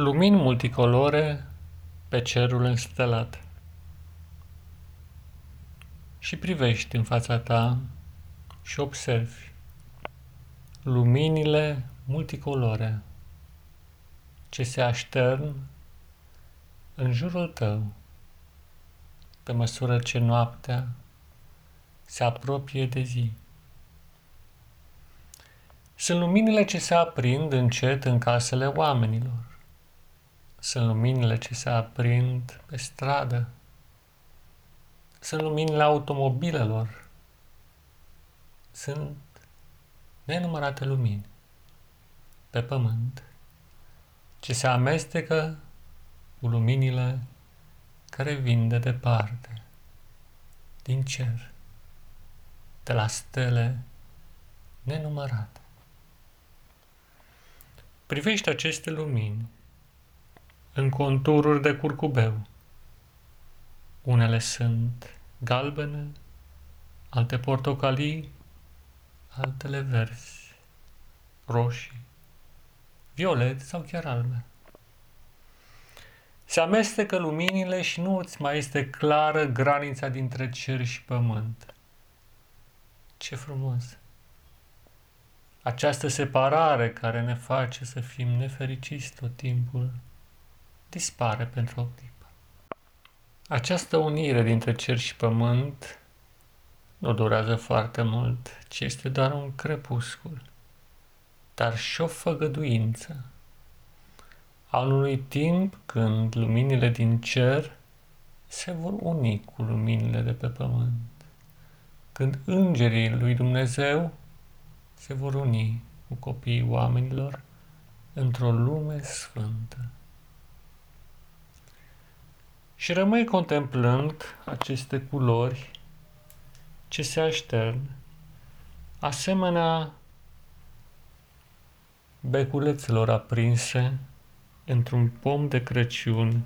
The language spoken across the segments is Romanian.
Lumini multicolore pe cerul înstelat. Și privești în fața ta și observi luminile multicolore ce se aștern în jurul tău pe măsură ce noaptea se apropie de zi. Sunt luminile ce se aprind încet în casele oamenilor sunt luminile ce se aprind pe stradă. Sunt luminile automobilelor. Sunt nenumărate lumini pe pământ ce se amestecă cu luminile care vin de departe, din cer, de la stele nenumărate. Privește aceste lumini în contururi de curcubeu. Unele sunt galbene, alte portocalii, altele verzi, roșii, violet sau chiar albe. Se amestecă luminile și nu îți mai este clară granița dintre cer și pământ. Ce frumos! Această separare care ne face să fim nefericiți tot timpul dispare pentru o clipă. Această unire dintre cer și pământ nu durează foarte mult, ci este doar un crepuscul, dar și o făgăduință a unui timp când luminile din cer se vor uni cu luminile de pe pământ, când îngerii lui Dumnezeu se vor uni cu copiii oamenilor într-o lume sfântă și rămâi contemplând aceste culori ce se aștern, asemenea beculețelor aprinse într-un pom de Crăciun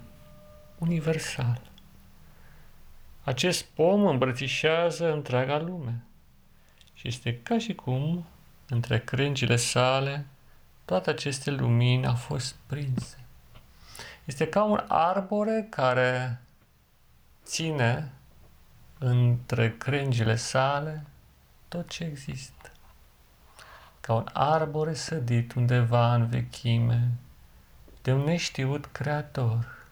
universal. Acest pom îmbrățișează întreaga lume și este ca și cum între crengile sale toate aceste lumini au fost prinse. Este ca un arbore care ține între crengile sale tot ce există. Ca un arbore sădit undeva în vechime de un neștiut creator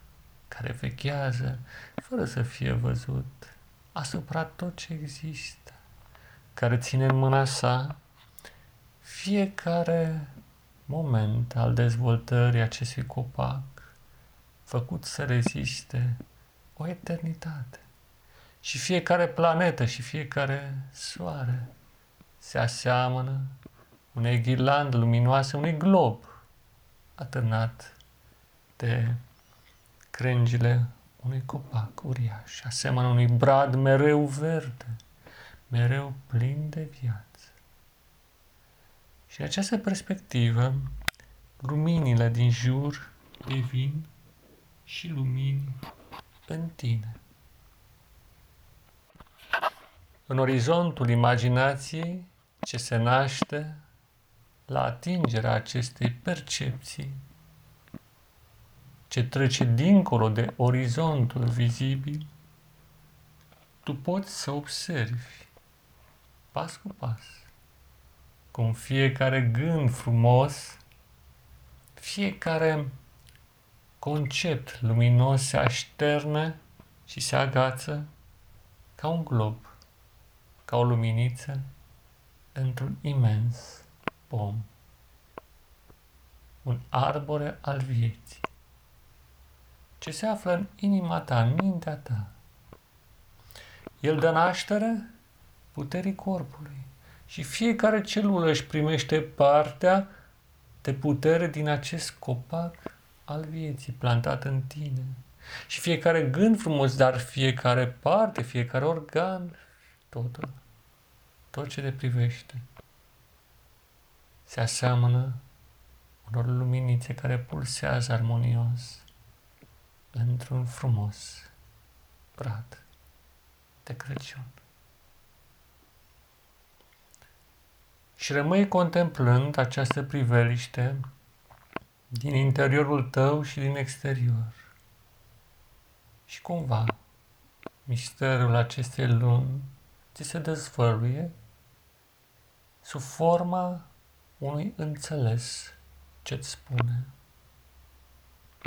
care vechează fără să fie văzut asupra tot ce există, care ține în mâna sa fiecare moment al dezvoltării acestui copac făcut să reziste o eternitate. Și fiecare planetă și fiecare soare se aseamănă unei ghirlandă luminoase, unui glob atârnat de crengile unui copac uriaș, aseamănă unui brad mereu verde, mereu plin de viață. Și în această perspectivă, luminile din jur devin și lumini în tine. În orizontul imaginației ce se naște la atingerea acestei percepții ce trece dincolo de orizontul vizibil, tu poți să observi pas cu pas cum fiecare gând frumos, fiecare concept luminos se așterne și se agață ca un glob, ca o luminiță într-un imens pom. Un arbore al vieții, ce se află în inima ta, în mintea ta. El dă naștere puterii corpului și fiecare celulă își primește partea de putere din acest copac al vieții plantat în tine. Și fiecare gând frumos, dar fiecare parte, fiecare organ, totul, tot ce te privește, se aseamănă unor luminițe care pulsează armonios într-un frumos brad de Crăciun. Și rămâi contemplând această priveliște din interiorul tău și din exterior. Și cumva, misterul acestei luni ți se dezvăluie sub forma unui înțeles ce-ți spune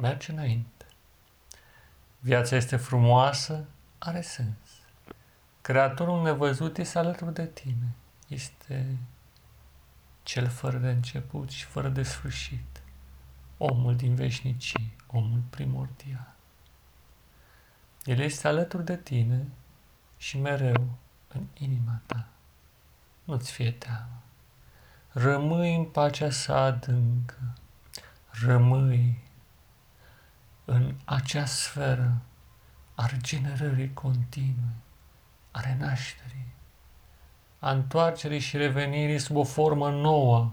merge înainte. Viața este frumoasă, are sens. Creatorul nevăzut este alături de tine. Este cel fără de început și fără de sfârșit. Omul din veșnicii, omul primordial. El este alături de tine și mereu în inima ta. Nu-ți fie teamă. Rămâi în pacea sa adâncă. Rămâi în acea sferă a regenerării continue, a renașterii, a întoarcerii și revenirii sub o formă nouă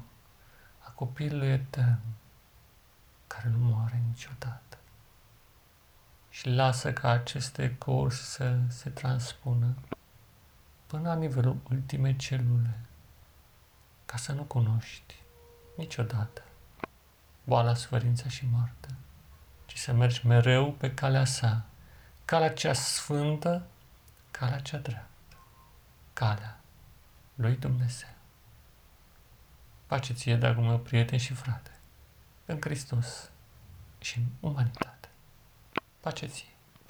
a copilului etern, care nu moare niciodată. Și lasă ca aceste ecouri să se transpună până la nivelul ultimei celule, ca să nu cunoști niciodată boala, suferința și moartea, ci să mergi mereu pe calea sa, calea cea sfântă, calea cea dreaptă, calea lui Dumnezeu. Pace ție, dragul meu, prieten și frate, în Hristos și în umanitate. Pace ție!